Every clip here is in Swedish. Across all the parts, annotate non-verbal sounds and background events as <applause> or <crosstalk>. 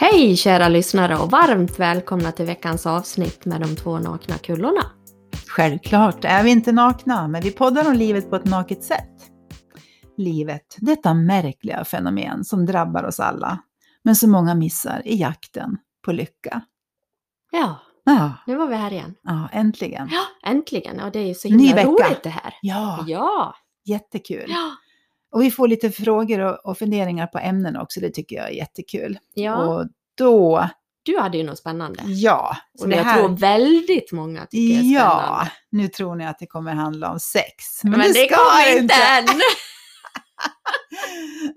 Hej kära lyssnare och varmt välkomna till veckans avsnitt med de två nakna kullorna. Självklart är vi inte nakna, men vi poddar om livet på ett naket sätt. Livet, detta märkliga fenomen som drabbar oss alla, men som många missar i jakten på lycka. Ja, Ja, nu var vi här igen. ja äntligen. Ja, äntligen. Och det är ju så himla roligt det här. Ja, Ja. jättekul. Ja. Och vi får lite frågor och, och funderingar på ämnen också, det tycker jag är jättekul. ja. Och då, Du hade ju något spännande. ja. Och Som det jag här, tror väldigt många tycker är ja, spännande. nu tror ni att det kommer handla om sex. Men, Men, det, det ska kommer inte än.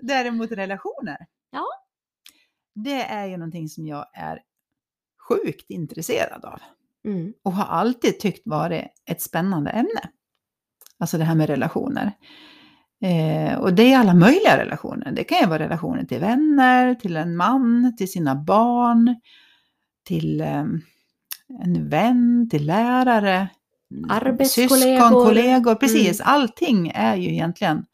<laughs> Däremot relationer. Ja. Det är ju någonting som jag är sjukt intresserad av. Mm. Och har alltid tyckt varit ett spännande ämne. Alltså det här med relationer. Eh, och det är alla möjliga relationer. Det kan ju vara relationer till vänner, till en man, till sina barn, till eh, en vän, till lärare, Arbetskollegor. syskon, kollegor. Precis, Mm. allting är ju egentligen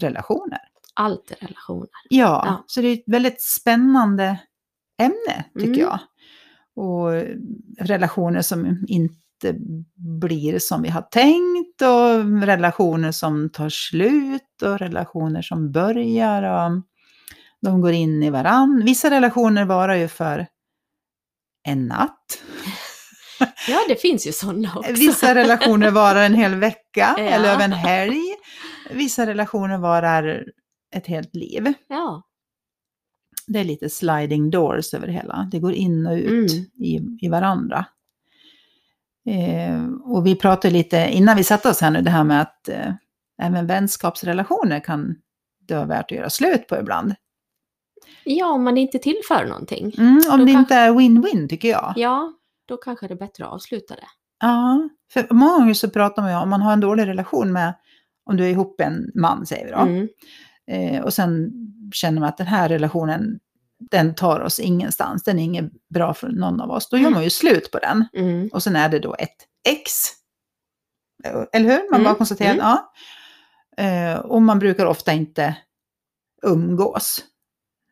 relationer. Allt är relationer. Ja, Ja. så det är ett väldigt spännande ämne tycker Mm. jag. Och relationer som inte blir som vi har tänkt och relationer som tar slut och relationer som börjar och de går in i varann. Vissa relationer varar ju för en natt. <laughs> Ja, det finns ju sådana också. Vissa relationer varar en hel vecka <laughs> Ja. eller över en helg. Vissa relationer varar ett helt liv. Ja. Det är lite sliding doors över det hela. Det går in och ut Mm. i, i varandra. Eh, och vi pratade lite innan vi satte oss här nu, det här med att eh, även vänskapsrelationer kan det vara värt att göra slut på ibland. ja, om man inte tillför någonting. Mm, om Då det kan- inte är win-win tycker jag. Ja, då kanske det är bättre att avsluta det. Ja, för många gånger så pratar man ju om man har en dålig relation med, om du är ihop med en man säger vi då. Mm. Eh, och sen känner man att den här relationen, den tar oss ingenstans, den är inget bra för någon av oss. Då gör Mm. man ju slut på den. Mm. Och sen är det då ett ex. Eller hur? Man Mm, bara konstaterar, mm. ja. Eh, och man brukar ofta inte umgås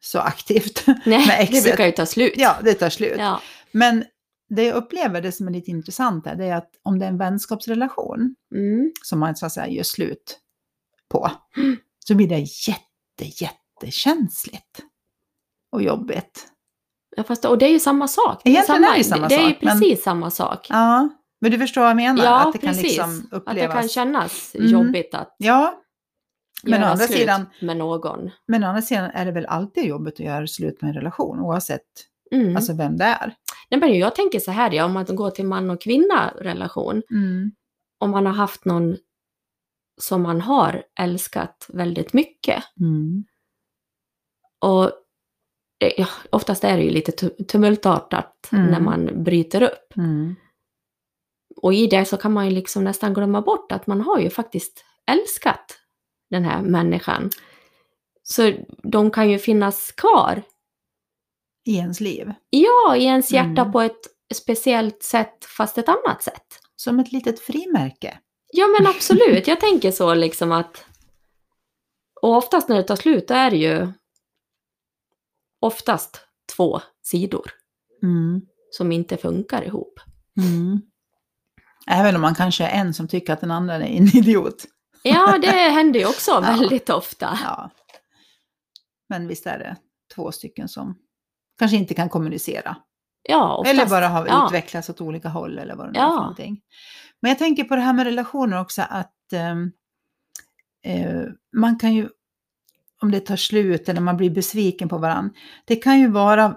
så aktivt. <laughs> Med Nej, det exet. brukar ju ta slut. ja, det tar slut. Ja. Men det jag upplever, det som är lite intressant här, det är att om det är en vänskapsrelation Mm. som man så att säga gör slut på, Mm. så blir det jätte, jättekänsligt och jobbigt. Ja, fast, och det är ju samma sak. Det är, samma, är det samma det är ju sak, men- precis samma sak. Ja, men du förstår vad jag menar? Ja, att det kan precis. liksom Att det upplevas... kan kännas Mm. jobbigt att Ja, men göra andra slut sidan- med någon. men å andra sidan är det väl alltid jobbigt att göra slut med en relation, oavsett Mm. alltså vem det är. Nej, men jag tänker så här, ja, om man går till man och kvinna relation. Mm. Om man har haft någon som man har älskat väldigt mycket. Mm. Och eh, ja, oftast är det ju lite tu- tumultartat Mm. när man bryter upp. Mm. Och i det så kan man ju liksom nästan glömma bort att man har ju faktiskt älskat den här människan. Så de kan ju finnas kvar, I ens liv. ja, i ens hjärta Mm. på ett speciellt sätt, fast ett annat sätt. Som ett litet frimärke. Ja, men absolut. Jag tänker så liksom att... Och oftast när det tar slut, då är det ju oftast två sidor Mm. som inte funkar ihop. Mm. Även om man kanske är en som tycker att den andra är en <laughs> idiot. Ja, det händer ju också <laughs> väldigt ofta. Ja. Men visst är det två stycken som kanske inte kan kommunicera. Ja, oftast. Eller bara har ja. utvecklats åt olika håll eller vad det nu är Ja. för någonting. Men jag tänker på det här med relationer också att ehm, eh, man kan ju, om det tar slut eller man blir besviken på varandra, det kan ju vara,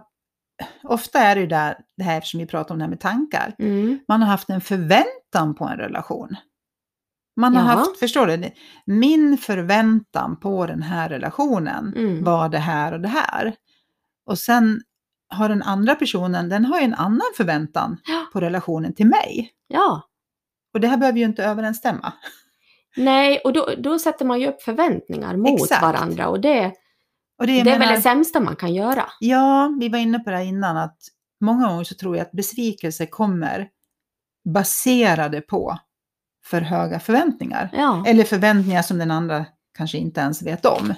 ofta är det ju där, det här som vi pratar om det här med tankar, Mm. man har haft en förväntan på en relation. Man har Ja. haft, förstår du, min förväntan på den här relationen Mm. var det här och det här. Och sen har den andra personen, den har ju en annan förväntan Ja. på relationen till mig. ja. Och det här behöver ju inte överensstämma. Nej, och då, då sätter man ju upp förväntningar mot Exakt. varandra och det, Och det, det är väl det sämsta man kan göra. Ja, vi var inne på det här innan att många gånger så tror jag att besvikelse kommer baserade på för höga förväntningar. Ja. Eller förväntningar som den andra kanske inte ens vet om.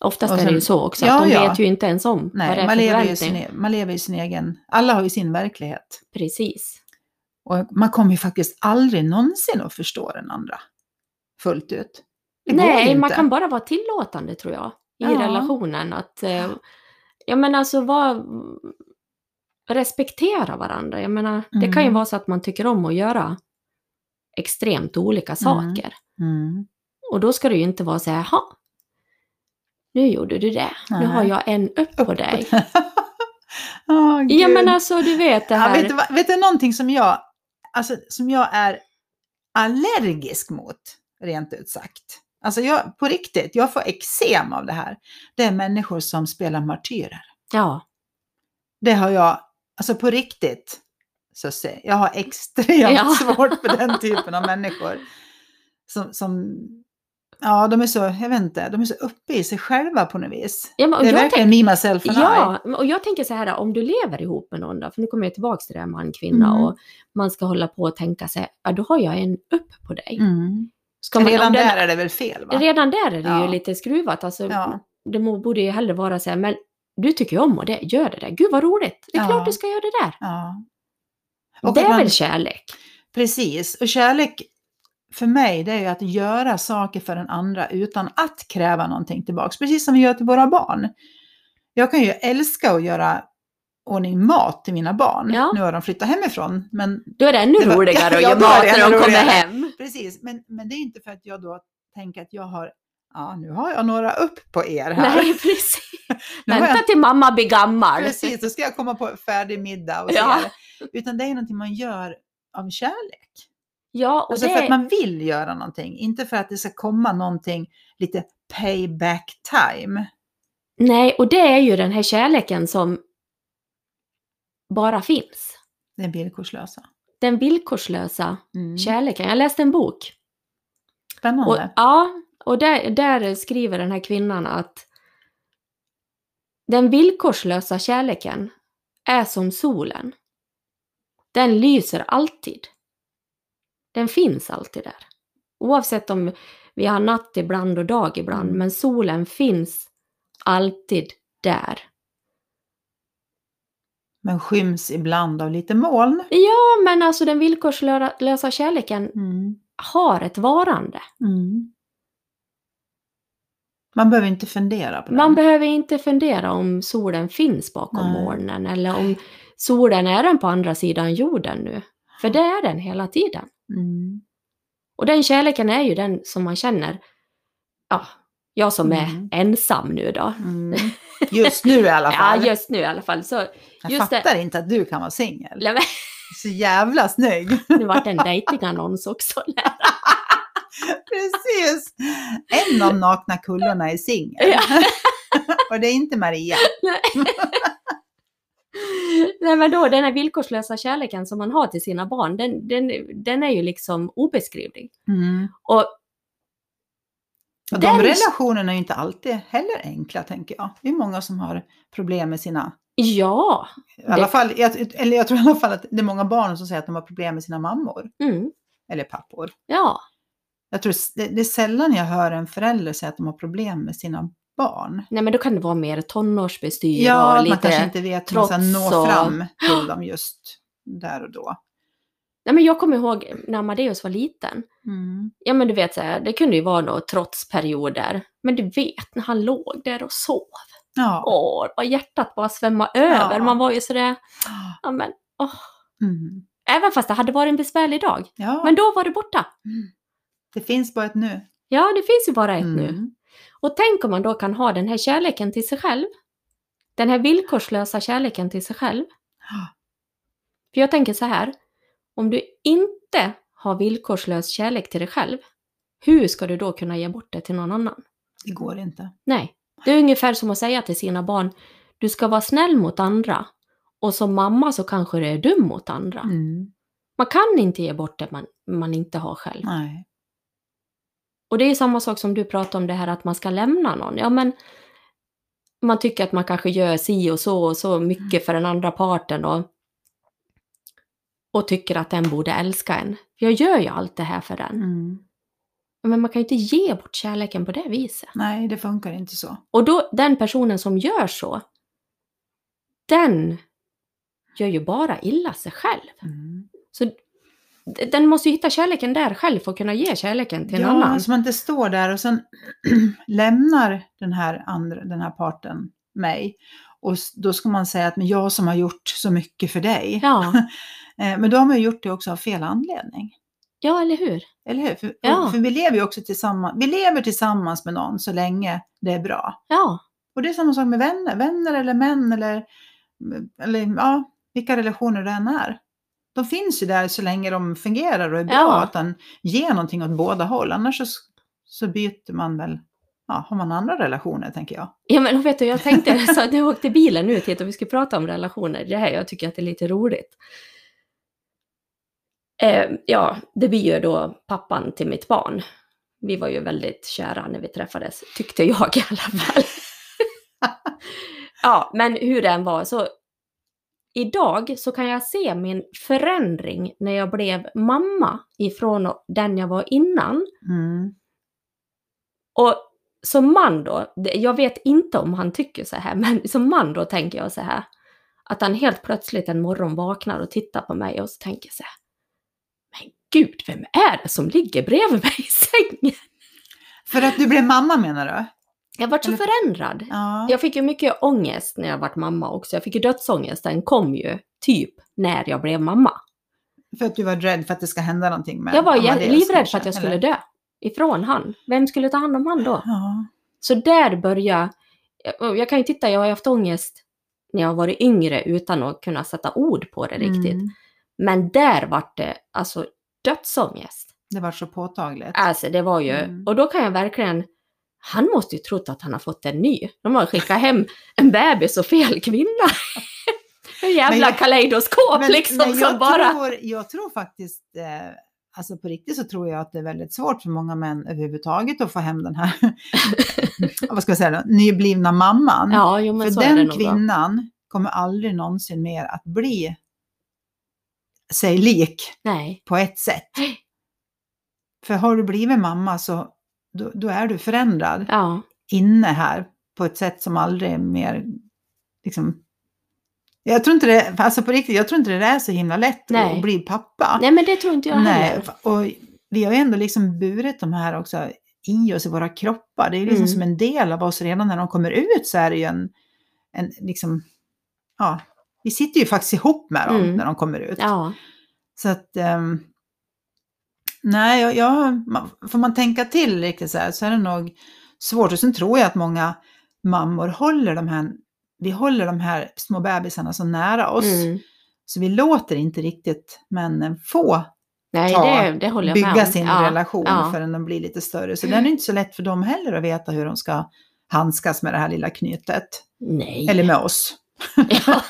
Oftast Och är det ju sen- så också, Ja, att de ja. vet ju inte ens om vad det Nej, är man lever, ju sin, e- man lever i sin egen... Alla har ju sin verklighet. Precis. Och man kommer ju faktiskt aldrig någonsin att förstå den andra fullt ut. Det Nej, man kan bara vara tillåtande tror jag. I Ja. relationen. Att, eh, ja men alltså vad... Respektera varandra. Jag menar, det kan ju Mm. vara så att man tycker om att göra extremt olika saker. Mm. Och då ska det ju inte vara så här, "Ha, nu gjorde du det. Nu Nej. har jag en upp på dig. <laughs> Åh, Ja men alltså du vet det Ja, här. vet, du, vet du någonting som jag, alltså, som jag är allergisk mot, rent ut sagt? Alltså jag, på riktigt, jag får eksem av det här. Det är människor som spelar martyrer. Ja, Det har jag, alltså på riktigt, så se, jag har extremt Ja. <laughs> svårt för den typen av människor. Som, som, ja de är så, jag vet inte, de är så uppe i sig själva på något vis. ja Det är verkligen me, myself and I. Ja, och jag tänker så här, om du lever ihop med någon då, för nu kommer jag tillbaka till det här man, kvinna Mm. och man ska hålla på och tänka sig, ja då har jag en upp på dig. Mm. Ska man, Redan den- där är det väl fel va? redan där är det Ja. ju lite skruvat. Alltså, Ja. Det borde ju hellre vara så här, men du tycker ju om och det, gör det där. Gud vad roligt, det är Ja. klart du ska göra det där. Ja. Och det är man- väl kärlek? Precis, och kärlek för mig det är ju att göra saker för den andra utan att kräva någonting tillbaks. Precis som vi gör till våra barn. Jag kan ju älska att göra ordning mat till mina barn. Ja. Nu har de flyttat hemifrån, men Då är det ännu Det var- roligare <laughs> att göra är mat när de kommer hem. precis. Men, men det är inte för att jag då tänker att jag har, ja nu har jag några upp på er här. Nej, <laughs> precis. Vänta jag, till mamma blir gammal. precis, då ska jag komma på färdig middag och Ja. Utan det är någonting man gör av kärlek. Ja, och Alltså det, för att man vill göra någonting, inte för att det ska komma någonting lite payback time. nej, och det är ju den här kärleken som bara finns. Den villkorslösa. Den villkorslösa Mm. kärleken. Jag läste en bok. Och, Spännande. ja, och där, där skriver den här kvinnan att den villkorslösa kärleken är som solen. Den lyser alltid. Den finns alltid där. Oavsett om vi har natt ibland och dag ibland, Mm. men solen finns alltid där. Men skyms ibland av lite moln. Ja, men alltså den villkorslösa kärleken Mm. har ett varande. Mm. Man behöver inte fundera på det. Man behöver inte fundera om solen finns bakom Nej. molnen eller om solen är den på andra sidan jorden nu. För det är den hela tiden. mm. Och den kärleken är ju den som man känner, ja, jag som är Mm. ensam nu då. Just nu i alla Ja, fall. just nu i alla fall. Så, jag just det. fattar inte att du kan vara singel. Nej, Så jävla snygg. <laughs> nu vart det en dejtingannons också. <laughs> Precis. En av nakna kullorna är singel. Ja. <laughs> Och det är inte Maria. Nej men då, den här villkorslösa kärleken som man har till sina barn, den, den, den är ju liksom obeskrivlig. Mm. Och Och de relationerna är ju inte alltid heller enkla, tänker jag. Det är många som har problem med sina... ja, I alla fall, jag, eller jag tror i alla fall att det är många barn som säger att de har problem med sina mammor. mm, Eller pappor. ja, Jag tror det, det är sällan jag hör en förälder säga att de har problem med sina barn. nej men då kan det vara mer tonårsbestyr Ja, och att man lite... kanske inte vet hur man ska trots nå och- fram till dem just där och då. Nej men jag kommer ihåg när Amadeus var liten. Mm. Ja men du vet så här, det kunde ju vara då trotsperioder. Men du vet när han låg där och sov. Ja. Åh, vad hjärtat bara svämmade över. Ja. Man var ju sådär, ja men, åh. Mm. Även fast det hade varit en besvärlig dag. ja. Men då var det borta. Det finns bara ett nu. Ja, det finns ju bara ett nu. Mm. Och tänk om man då kan ha den här kärleken till sig själv. Den här villkorslösa kärleken till sig själv. Ja. För jag tänker så här, om du inte har villkorslös kärlek till dig själv, hur ska du då kunna ge bort det till någon annan? Det går inte. Nej, det är ungefär som att säga till sina barn, du ska vara snäll mot andra och som mamma så kanske du är dum mot andra. Mm. Man kan inte ge bort det man, man inte har själv. Nej. Och det är samma sak som du pratar om det här att man ska lämna någon. Ja men man tycker att man kanske gör si och så och så mycket för den andra parten och, och tycker att den borde älska en. Jag gör ju allt det här för den. Mm. Men man kan ju inte ge bort kärleken på det viset. Nej, det funkar inte så. Och då, den personen som gör så, den gör ju bara illa sig själv. Mm. Så den måste ju hitta kärleken där själv för att kunna ge kärleken till en ja, annan. så man inte står där och sen <clears throat> lämnar den här, andra, den här parten mig. Och då ska man säga att men jag som har gjort så mycket för dig. Ja, <laughs> Men då har man ju gjort det också av fel anledning. ja, eller hur? Eller hur? För, Ja. för vi lever ju också tillsammans, vi lever tillsammans med någon så länge det är bra. Ja, Och det är samma sak med vänner, vänner eller män eller, eller ja, vilka relationer det än är. De finns ju där så länge de fungerar och är bra, Ja. att den ger någonting åt båda håll. Annars så, så byter man väl, ja, har man andra relationer tänker jag. ja men vet du, jag tänkte så att jag åkte bilen ut hit och vi skulle prata om relationer. Det här, jag tycker att det är lite roligt. Eh, ja, det blir ju då pappan till mitt barn. Vi var ju väldigt kära när vi träffades, tyckte jag <laughs> i alla fall. ja, men hur det än var så idag så kan jag se min förändring när jag blev mamma ifrån den jag var innan. Mm. Och som man då, jag vet inte om han tycker så här, <laughs> men som man då tänker jag så här. Att han helt plötsligt en morgon vaknar och tittar på mig och så tänker så här. Gud, vem är det som ligger bredvid mig i sängen? För att du blev mamma menar du? Jag vart så Eller- förändrad. Ja. Jag fick ju mycket ångest när jag vart mamma också. Jag fick ju dödsångest, den kom ju typ när jag blev mamma. För att du var rädd för att det ska hända någonting med Jag var Amadeus livrädd för att jag skulle eller? dö ifrån han. Vem skulle ta hand om han då? Ja. Så där börjar, och jag kan ju titta, jag har haft ångest när jag varit yngre utan att kunna sätta ord på det riktigt. Mm. Men där vart det alltså dödsångest. Det var så påtagligt. Alltså det var ju, Mm. och då kan jag verkligen, han måste ju trott att han har fått en ny. De har skickat hem en bebis och fel kvinna. <laughs> en jävla jag- kaleidoskop liksom men som bara... tror, jag tror faktiskt, eh, alltså på riktigt så tror jag att det är väldigt svårt för många män överhuvudtaget att få hem den här, <laughs> vad ska jag säga då, nyblivna mamman. Ja, jo men för så är det den nog. då. kvinnan kommer aldrig någonsin mer att bli sig lik Nej. på ett sätt. För har du blivit mamma så då, då är du förändrad Ja, inne här på ett sätt som aldrig mer liksom jag tror inte det, alltså på riktigt, jag tror inte det är så himla lätt Nej. att bli pappa. nej men det tror inte jag heller. Nej, och vi har ju ändå liksom burit de här också i oss i våra kroppar. Det är ju liksom Mm. som en del av oss redan när de kommer ut så är det ju en, en liksom, ja, vi sitter ju faktiskt ihop med dem Mm. när de kommer ut. Ja, Så att, ehm, nej, jag, jag, får man tänka till riktigt så här så är det nog svårt. Och sen tror jag att många mammor håller de här, vi håller de här små bebisarna så nära oss. mm. Så vi låter inte riktigt männen få nej Ta- det, det bygga sin ja, relation ja. förrän de blir lite större. Så den är inte så lätt för dem heller att veta hur de ska handskas med det här lilla knytet. Nej. Eller med oss. <laughs> Ja.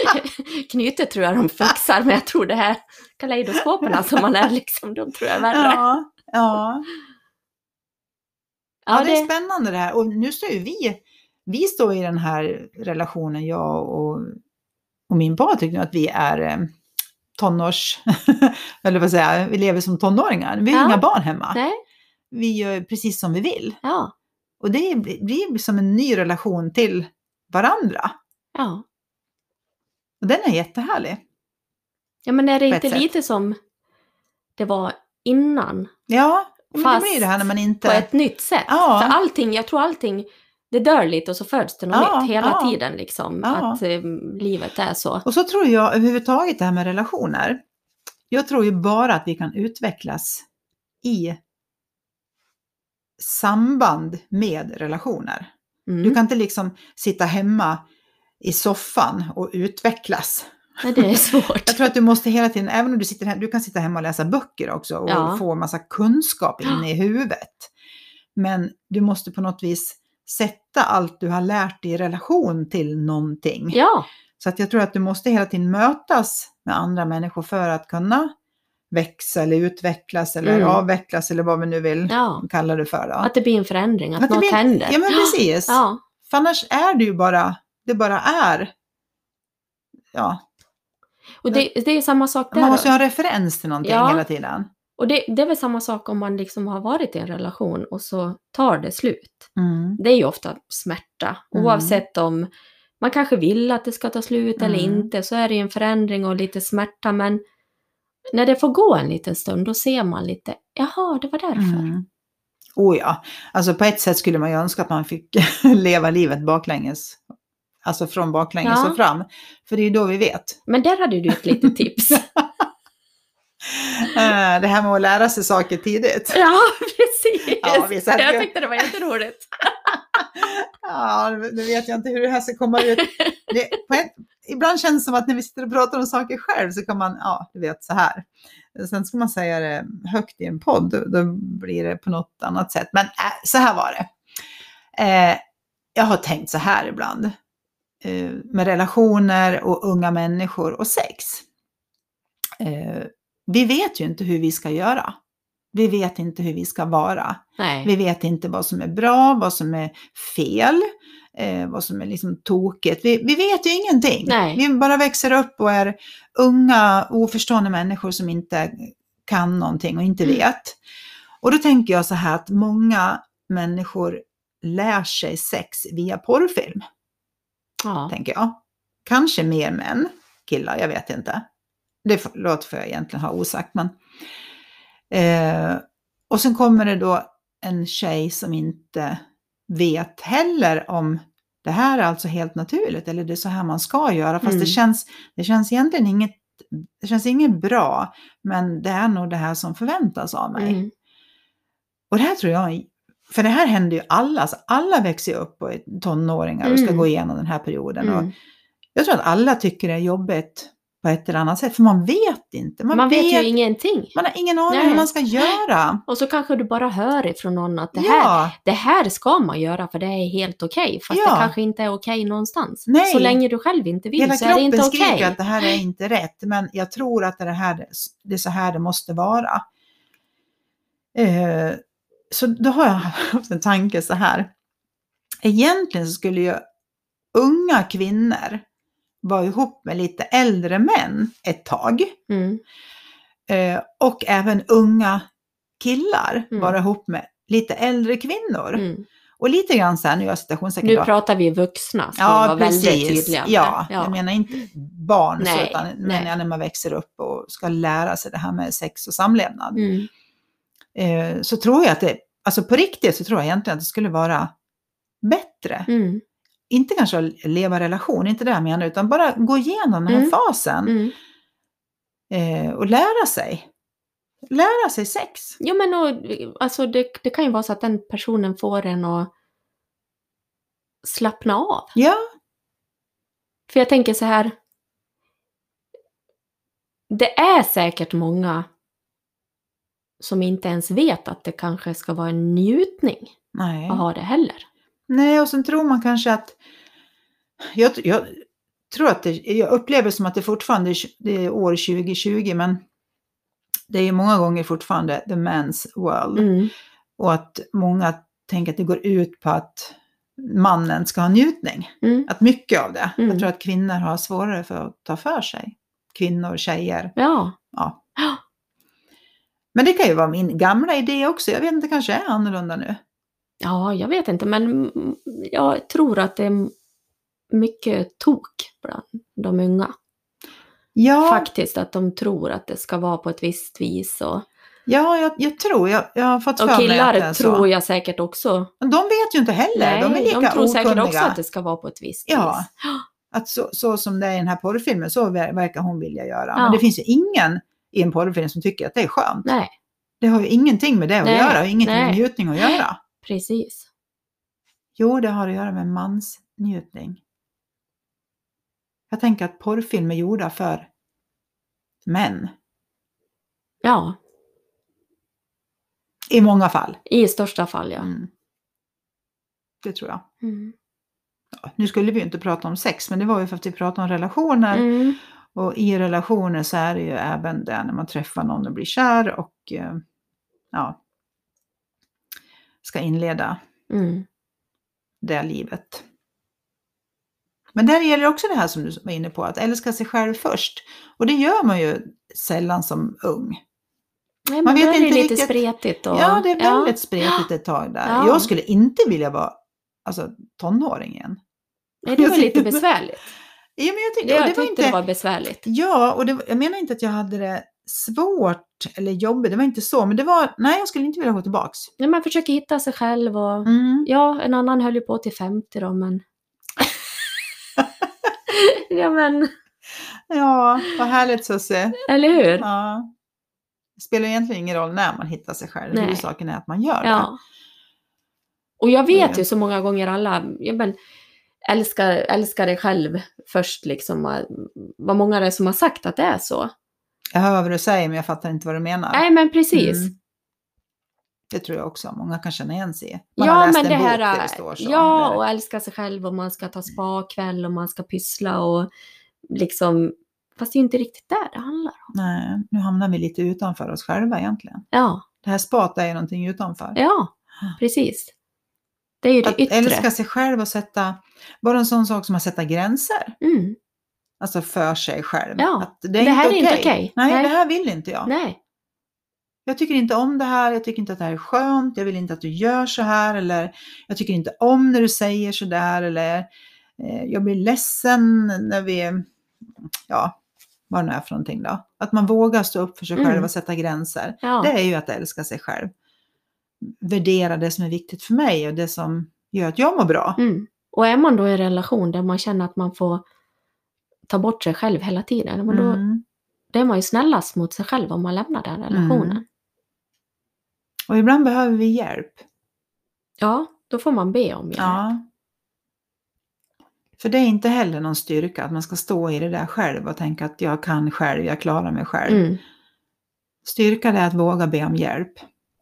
<laughs> Knytet tror jag de fixar, men jag tror det här kaleidoskoperna som man är liksom, de tror jag är värre. Ja, ja. Ja, det är spännande det här. Och nu står ju vi, vi står i den här relationen, jag och, och min Patrik, nu att vi är eh, tonårs, <laughs> eller vad säger jag, vi lever som tonåringar. Vi har Ja. inga barn hemma. nej, Vi gör precis som vi vill. ja, Och det blir som en ny relation till varandra. ja. Och den är jättehärlig. Ja, men är det inte sätt. lite som det var innan, Ja, men det blir det här när man inte... på ett nytt sätt? Ja. För allting, jag tror allting, det dör lite och så föds det något Ja, nytt hela ja. tiden liksom. Att eh, livet är så. Och så tror jag överhuvudtaget det här med relationer. Jag tror ju bara att vi kan utvecklas i samband med relationer. Mm. Du kan inte liksom sitta hemma i soffan och utvecklas. Nej, det är svårt. <laughs> Jag tror att du måste hela tiden, även om du sitter hem, du kan sitta hemma och läsa böcker också och Ja. få massa kunskap inne i huvudet. Men du måste på något vis sätta allt du har lärt dig i relation till någonting. Ja, Så att jag tror att du måste hela tiden mötas med andra människor för att kunna växa eller utvecklas eller Mm. avvecklas eller vad vi nu vill ja. kalla det för. Då. Att det blir en förändring, att, Att något blir- händer. Ja men precis. Ja, För annars är det ju bara, det bara är. Ja, och det, det är samma sak där. man måste ju ha en referens till någonting Ja. hela tiden. Och det, det är väl samma sak om man liksom har varit i en relation och så tar det slut. Mm. Det är ju ofta smärta, Mm. oavsett om man kanske vill att det ska ta slut eller Mm. inte, så är det ju en förändring och lite smärta, men när det får gå en liten stund, då ser man lite, jaha, det var därför. Mm. Oh ja, alltså på ett sätt skulle man ju önska att man fick <laughs> leva livet baklänges. Alltså från baklänges Ja. och fram. För det är ju då vi vet. Men där hade du ett litet tips. <laughs> Eh, Det här med att lära sig saker tidigt. ja, precis. Ja, vi satt ju- Jag tyckte det var jätteroligt. <laughs> Ja, nu vet jag inte hur det här ska komma ut. Det, ett, ibland känns det som att när vi sitter och pratar om saker själv så kan man, ja, du vet så här. Sen ska man säga det högt i en podd, då, då blir det på något annat sätt. Men äh, så här var det. Eh, jag har tänkt så här ibland. Eh, med relationer och unga människor och sex. Eh, vi vet ju inte hur vi ska göra. Vi vet inte hur vi ska vara. Nej. Vi vet inte vad som är bra, vad som är fel, eh, vad som är liksom tokigt. Vi, vi vet ju ingenting. Nej. Vi bara växer upp och är unga, oförstående människor som inte kan någonting och inte Mm. vet. Och då tänker jag så här att många människor lär sig sex via porrfilm, Ja. tänker jag. Kanske mer män, killar, jag vet inte. Det låter för jag egentligen ha osagt, men... Eh, och sen kommer det då en tjej som inte vet heller om det här är alltså helt naturligt eller det är så här man ska göra. Fast Mm. det, känns, det känns egentligen inget, det känns inget bra, men det är nog det här som förväntas av mig. Mm. Och det här tror jag, för det här händer ju alla, alltså alla växer ju upp och är tonåringar och ska Mm. gå igenom den här perioden. Och Mm. jag tror att alla tycker det är jobbigt på ett eller annat sätt, för man vet inte. Man, Man vet ju ingenting. man har ingen aning Nej. hur man ska göra. Och så kanske du bara hör ifrån någon att det här, Ja, det här ska man göra för det är helt okej. Fast Ja. det kanske inte är okej någonstans. Nej. Så länge du själv inte vill hela så är det kroppen inte okej. skriker att det här är inte rätt, men jag tror att det, här, det är så här det måste vara. Eh, så då har jag <laughs> haft en tanke så här. Egentligen så skulle ju unga kvinnor vara ihop med lite äldre män ett tag. Mm. Eh, och även unga killar Mm. vara ihop med lite äldre kvinnor. Mm. Och lite grann så här, nu gör jag citationstecken Nu pratar vi vuxna, ska Ja, vara väldigt precis. tydliga. med. Ja, jag menar inte barn, så, Nej, utan nej. när man växer upp och ska lära sig det här med sex och samlevnad. Mm. Eh, så tror jag att det, alltså på riktigt så tror jag egentligen att det skulle vara bättre. Mm. Inte kanske att leva relation, inte det jag menar, utan bara gå igenom den här Mm. fasen Mm. eh, och lära sig. Lära sig sex. Jo men och, alltså det, det kan ju vara så att den personen får en att slappna av. Ja, För jag tänker så här. Det är säkert många som inte ens vet att det kanske ska vara en njutning nej. att ha det heller. Nej, och sen tror man kanske att... Jag, jag tror att det, jag upplever som att det fortfarande det är år 2020, men det är ju många gånger fortfarande the man's world. Mm. Och att många tänker att det går ut på att mannen ska ha njutning. Mm. Att mycket av det. Mm. Jag tror att kvinnor har svårare för att ta för sig. Kvinnor, tjejer. Ja. Ja. Men det kan ju vara min gamla idé också. Jag vet inte, kanske är annorlunda nu. ja, jag vet inte men jag tror att det är mycket tok bland de unga. Ja, Faktiskt att de tror att det ska vara på ett visst vis. Och, ja jag, jag tror, jag, jag har fått för och mig att det killar är tror så. jag säkert också. Men de vet ju inte heller. de är lika de tror säkert okunniga. också att det ska vara på ett visst Ja. vis. Att så, så som det är i den här porrfilmen, så ver- verkar hon vilja göra. Ja. Men det finns ju ingen i en porrfilm som tycker att det är skönt. Nej, Det har ju ingenting med det att Nej, göra och ingenting med nej. njutning att göra. <gasps> precis. Jo, det har att göra med mansnjutning. Jag tänker att porrfilmer är gjorda för män. Ja, I många fall. i största fall ja. Mm. Det tror jag. Mm. Ja, nu skulle vi ju inte prata om sex, men det var ju för att vi pratade om relationer. Mm. Och i relationer så är det ju även det när man träffar någon och blir kär och eh, ja, ska inleda Mm. det livet. Men där gäller också det här som du var inne på, att älska sig själv först. Och det gör man ju sällan som ung. Nej, Man vet är det inte lite riktigt- spretigt. Och, Ja, det är väldigt spretigt ett tag där. Ja. Jag skulle inte vilja vara alltså, tonåring igen. Nej, det var lite besvärligt. Ja, men jag tyckte, Det, jag det var inte, det var besvärligt. Ja, och det, jag menar inte att jag hade det svårt eller jobbigt, det var inte så, men det var, nej jag skulle inte vilja gå tillbaks. Nej, man försöker hitta sig själv och Mm. ja, en annan höll ju på till 50 då, men... <laughs> ja, men Ja, vad härligt Susie. eller hur? Ja. Det spelar egentligen ingen roll när man hittar sig själv, Nej. huvudsaken är att man gör det. Ja. Och jag vet ju så många gånger alla, ja, men, älskar, älskar dig själv först liksom. Vad många det är som har sagt att det är så. Jag hör vad du säger, men jag fattar inte vad du menar. Nej, men precis. Mm. Det tror jag också, många kan känna igen sig i. Man Ja, har läst men det en bok här, där det står så. ja, eller- och älska sig själv och man ska ta spa-kväll och man ska pyssla och liksom, fast det är ju inte riktigt där det handlar om. Nej, nu hamnar vi lite utanför oss själva egentligen. Ja, Det här spat är ju någonting utanför. ja, precis. Det är ju det Att yttre. älska sig själv och sätta, bara en sån sak som att sätta gränser. Mm. Alltså för sig själv. Ja, Att det, är det här inte är inte okej. okej. Nej, Nej. det här vill inte jag. Nej, Jag tycker inte om det här, jag tycker inte att det här är skönt, jag vill inte att du gör så här eller jag tycker inte om när du säger så där eller eh, jag blir ledsen när vi, ja, vad det nu är för någonting då. Att man vågar stå upp för sig Mm. själv och sätta gränser. ja. Det är ju att älska sig själv. Värdera det som är viktigt för mig och det som gör att jag mår bra. Mm. Och är man då i en relation där man känner att man får ta bort sig själv hela tiden, men då, Mm. då är man ju snällast mot sig själv om man lämnar den relationen. Mm. Och ibland behöver vi hjälp. Ja, då får man be om hjälp. Ja. För det är inte heller någon styrka att man ska stå i det där själv och tänka att jag kan själv, jag klarar mig själv. Mm, Styrka det är att våga be om hjälp.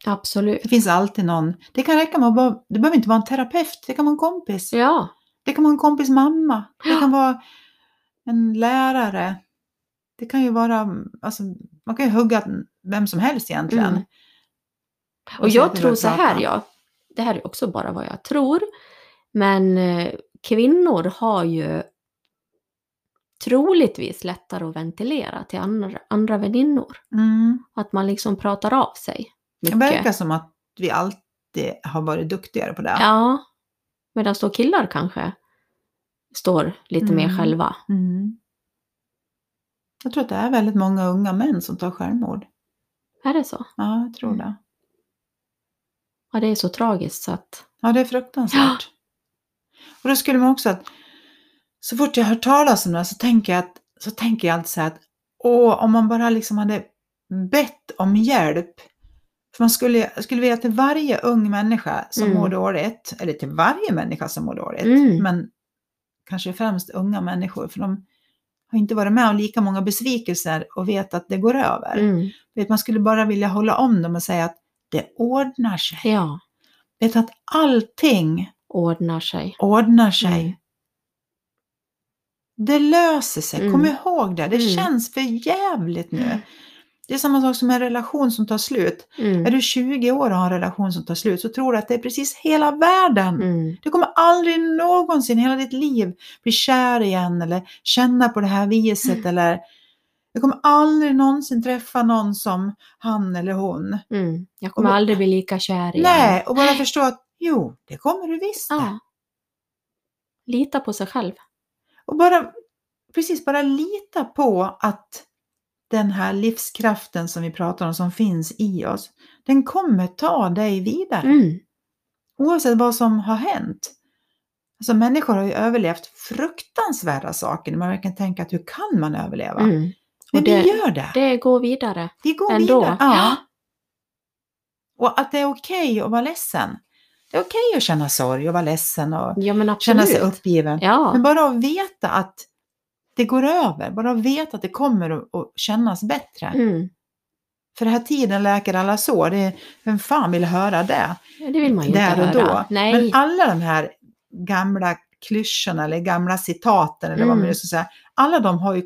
Absolut. Det finns alltid någon, det kan räcka med att bara, det behöver inte vara en terapeut, det kan vara en kompis. Ja, Det kan vara en kompis mamma, det kan vara en lärare. Det kan ju vara, alltså, man kan ju hugga vem som helst egentligen. Mm. och Och jag tror så här, ja. Det här är också bara vad jag tror. Men eh, kvinnor har ju troligtvis lättare att ventilera till andra, andra väninnor. Mm. Att man liksom pratar av sig Det mycket. verkar som att vi alltid har varit duktigare på det. Ja, medan då killar kanske står lite mer Mm. själva. Mm. Jag tror att det är väldigt många unga män som tar självmord. Är det så? Ja, jag tror Mm. det. Ja, det är så tragiskt så att... Ja, det är fruktansvärt. <gasps> Och då skulle man också att så fort jag hör talas om det så tänker jag, att, så tänker jag alltid så här att åh, om man bara liksom hade bett om hjälp. För man skulle, skulle vilja till varje ung människa som Mm. mår dåligt, eller till varje människa som mår dåligt, Mm. men kanske främst unga människor, för de har inte varit med om lika många besvikelser och vet att det går över. Mm. Vet, man skulle bara vilja hålla om dem och säga att det ordnar sig. Ja, Vet att allting ordnar sig. ordnar sig. Mm. Det löser sig, Mm. kom ihåg det. Det Mm. känns för jävligt nu. Det är samma sak som en relation som tar slut. Mm. Är du 20 år och har en relation som tar slut så tror du att det är precis hela världen. Mm. Du kommer aldrig någonsin hela ditt liv bli kär igen eller känna på det här viset Mm. eller du kommer aldrig någonsin träffa någon som han eller hon. Mm. Jag kommer Och- aldrig bli lika kär igen. Nej, och bara förstå att jo, det kommer du visst. Ja. Lita på sig själv. Och bara, precis, bara lita på att den här livskraften som vi pratar om som finns i oss, den kommer ta dig vidare. Mm. Oavsett vad som har hänt. Alltså människor har ju överlevt fruktansvärda saker. Man verkligen tänker att hur kan man överleva? Mm. Men Och det- vi gör det. Det går vidare. Vi går ändå. vidare. Ja. Och att det är okej att vara ledsen. Det är okej att känna sorg och vara ledsen och Ja, men känna sig uppgiven. Ja. Men bara att veta att det går över, bara veta att det kommer att, att kännas bättre. Mm. För den här tiden läker alla sår, det, vem fan vill höra det? Det vill man ju Där inte och höra. då. Nej. Men alla de här gamla klyschorna eller gamla citaten eller vad man Mm. nu ska säga, alla de har ju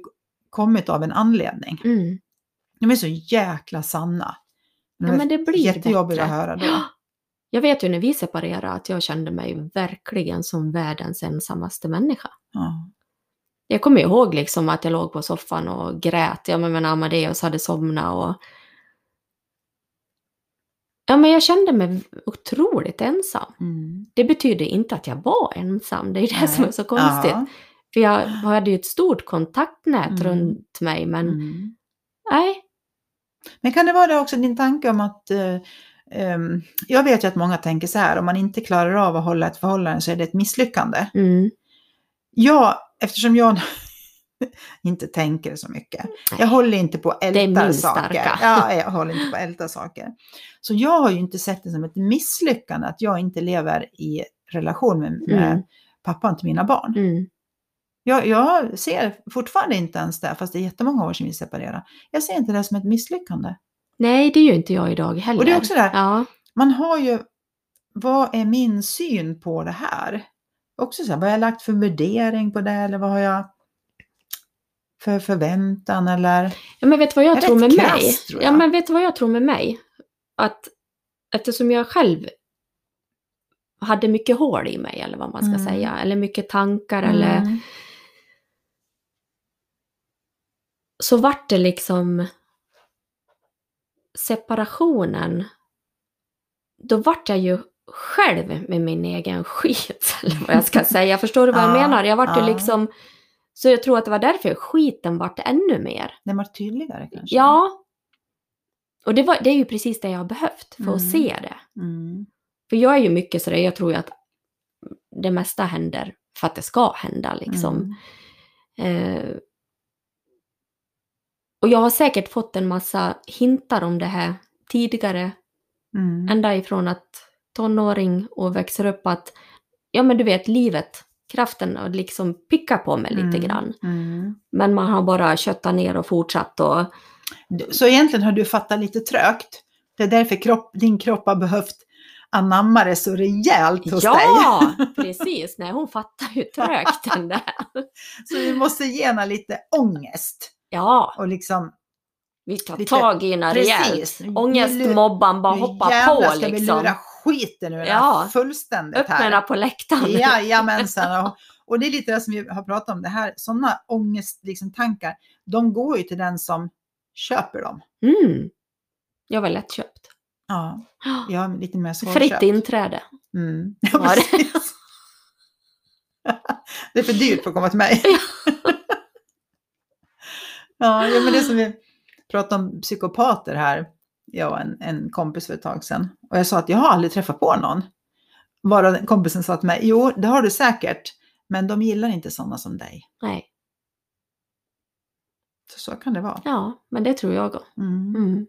kommit av en anledning. Mm. De är så jäkla sanna. De Ja, men det blir jättejobbiga bättre. att höra då. Ja. <gasps> Jag vet ju när vi separerade att jag kände mig verkligen som världens ensammaste människa. Ja. Jag kommer ihåg liksom att jag låg på soffan och grät. Ja, men men Amadeus hade somnat och Ja, men jag kände mig otroligt ensam. Mm. Det betyder inte att jag var ensam, det är det Nej. som är så konstigt. Ja. För jag hade ju ett stort kontaktnät Mm. runt mig, men Mm. nej. Men kan det vara också din tanke om att eh, ehm, jag vet ju att många tänker så här, om man inte klarar av att hålla ett förhållande så är det ett misslyckande. Mm. Jag, eftersom jag <laughs> inte tänker så mycket, jag håller inte på att älta saker. <laughs> Ja, jag håller inte på att älta saker. Så jag har ju inte sett det som ett misslyckande att jag inte lever i relation med, med Mm. pappan till mina barn. Mm. Jag, jag ser fortfarande inte ens det, fast det är jättemånga år sedan vi separerade. Jag ser inte det som ett misslyckande. Nej, det gör inte jag idag heller. Och det är också det Ja, man har ju, vad är min syn på det här? Också så här, vad har jag lagt för värdering på det eller vad har jag för förväntan eller? ja men vet du vad jag tror med krass, mig? tror Ja, jag. men vet du vad jag tror med mig? Att eftersom jag själv hade mycket hål i mig, eller vad man ska Mm. säga, eller mycket tankar, eller Mm. så vart det liksom separationen. Då vart jag ju själv med min egen skit, <laughs> eller vad jag ska säga. Förstår du vad jag Ja, menar? Jag vart ju liksom... Så jag tror att det var därför skiten vart ännu mer. Den var tydligare kanske? Ja. Och det, var, det är ju precis det jag har behövt för att Mm. se det. Mm. För jag är ju mycket sådär, jag tror ju att det mesta händer för att det ska hända liksom. Mm. Eh, och jag har säkert fått en massa hintar om det här tidigare, Mm. ända ifrån att tonåring och växer upp att, ja men du vet livet, kraften liksom picka på mig lite Mm. grann. Mm. Men man har bara köttat ner och fortsatt och, Så egentligen har du fattat lite trögt. Det är därför kropp, din kropp har behövt anamma det så rejält hos dig. ja, <laughs> precis, nej hon fattar ju trögt den där. <laughs> Så vi måste ge henne lite ångest. Ja, Och liksom, vi tar Lite- tag i henne rejält. Ångestmobban bara nu hoppa jävlar på liksom. Skiten ur Ja. ja. fullständigt här. på läktaren. Jajamensan. <laughs> Och, och det är lite det som vi har pratat om, det här, sådana ångesttankar, liksom, tankar, de går ju till den som köper dem. Mm. Jag var lättköpt. Ja, <gasps> jag är lite mer Fritt svårköpt. inträde. Mm. <laughs> Ja, Var det? <laughs> det är för dyrt för att komma till mig. ja, ja, men det som vi pratade om psykopater här, jag och en, en kompis för ett tag sedan. Och jag sa att jag har aldrig träffat på någon. Bara kompisen sa till mig, jo det har du säkert, men de gillar inte sådana som dig. Nej, Så, så kan det vara. ja, men det tror jag också. Mm. Mm.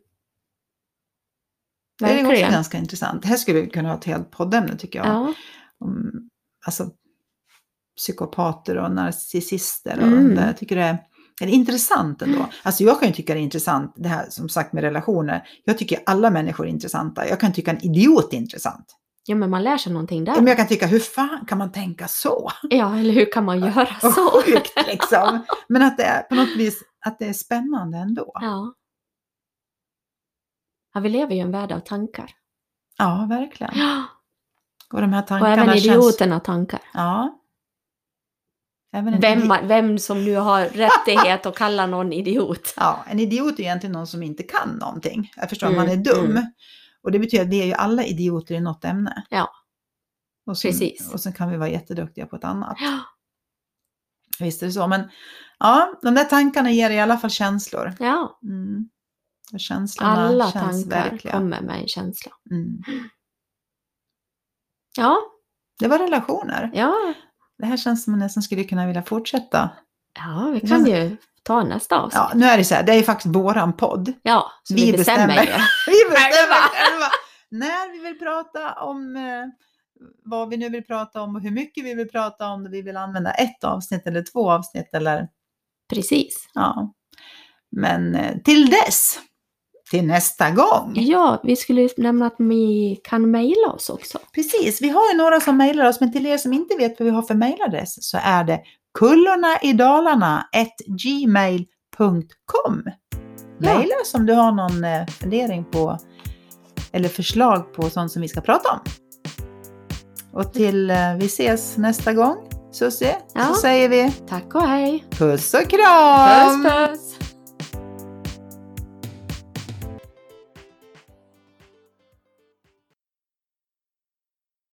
Det är också ganska intressant. Det här skulle vi kunna ha ett helt poddämne tycker jag. Ja. om alltså, psykopater och narcissister. Och Mm. det, jag tycker det är, det är intressant ändå. Alltså jag kan ju tycka det är intressant, det här som sagt med relationer. Jag tycker alla människor är intressanta. Jag kan tycka en idiot är intressant. ja, men man lär sig någonting där. Men jag kan tycka, hur fan kan man tänka så? Ja, eller hur kan man göra <laughs> så? sjukt liksom. Men att det är på något vis att det är spännande ändå. Ja. ja, vi lever ju en värld av tankar. Ja, verkligen. Ja. <gasps> Och de här Och tankarna även känns... idioterna har tankar. Ja. Vem, vem som nu har rättighet att kalla någon idiot. <laughs> Ja, en idiot är egentligen någon som inte kan någonting. Jag förstår, Mm, man är dum. mm. Och det betyder att vi är ju alla idioter i något ämne. Ja, och sen, precis. Och sen kan vi vara jätteduktiga på ett annat. Ja, Visst är det så. Men ja, de där tankarna ger i alla fall känslor. ja. Mm. Och känslorna alla känns tankar verkliga. kommer med en känsla. Mm. Ja, Det var relationer. ja, Det här känns som man nästan skulle kunna vilja fortsätta. ja vi kan ju ta nästa avsnitt. Ja, nu är det så här, det är ju faktiskt våran podd. Ja, så Vi vi, bestämmer, bestämmer. <laughs> Vi bestämmer när vi vill prata om eh, vad vi nu vill prata om och hur mycket vi vill prata om. Vi vill använda ett avsnitt eller två avsnitt eller Precis. ja. Men eh, till dess, till nästa gång. Ja, vi skulle nämna att vi kan mejla oss också. Precis, vi har ju några som mejlar oss, men till er som inte vet vad vi har för mejladress så är det kullornaidalarna@gmail.com. Mejla oss om du har någon eh, fundering på eller förslag på sånt som vi ska prata om. Och till eh, vi ses nästa gång, Susie, Ja. så säger vi Tack och hej! puss och kram! Puss puss!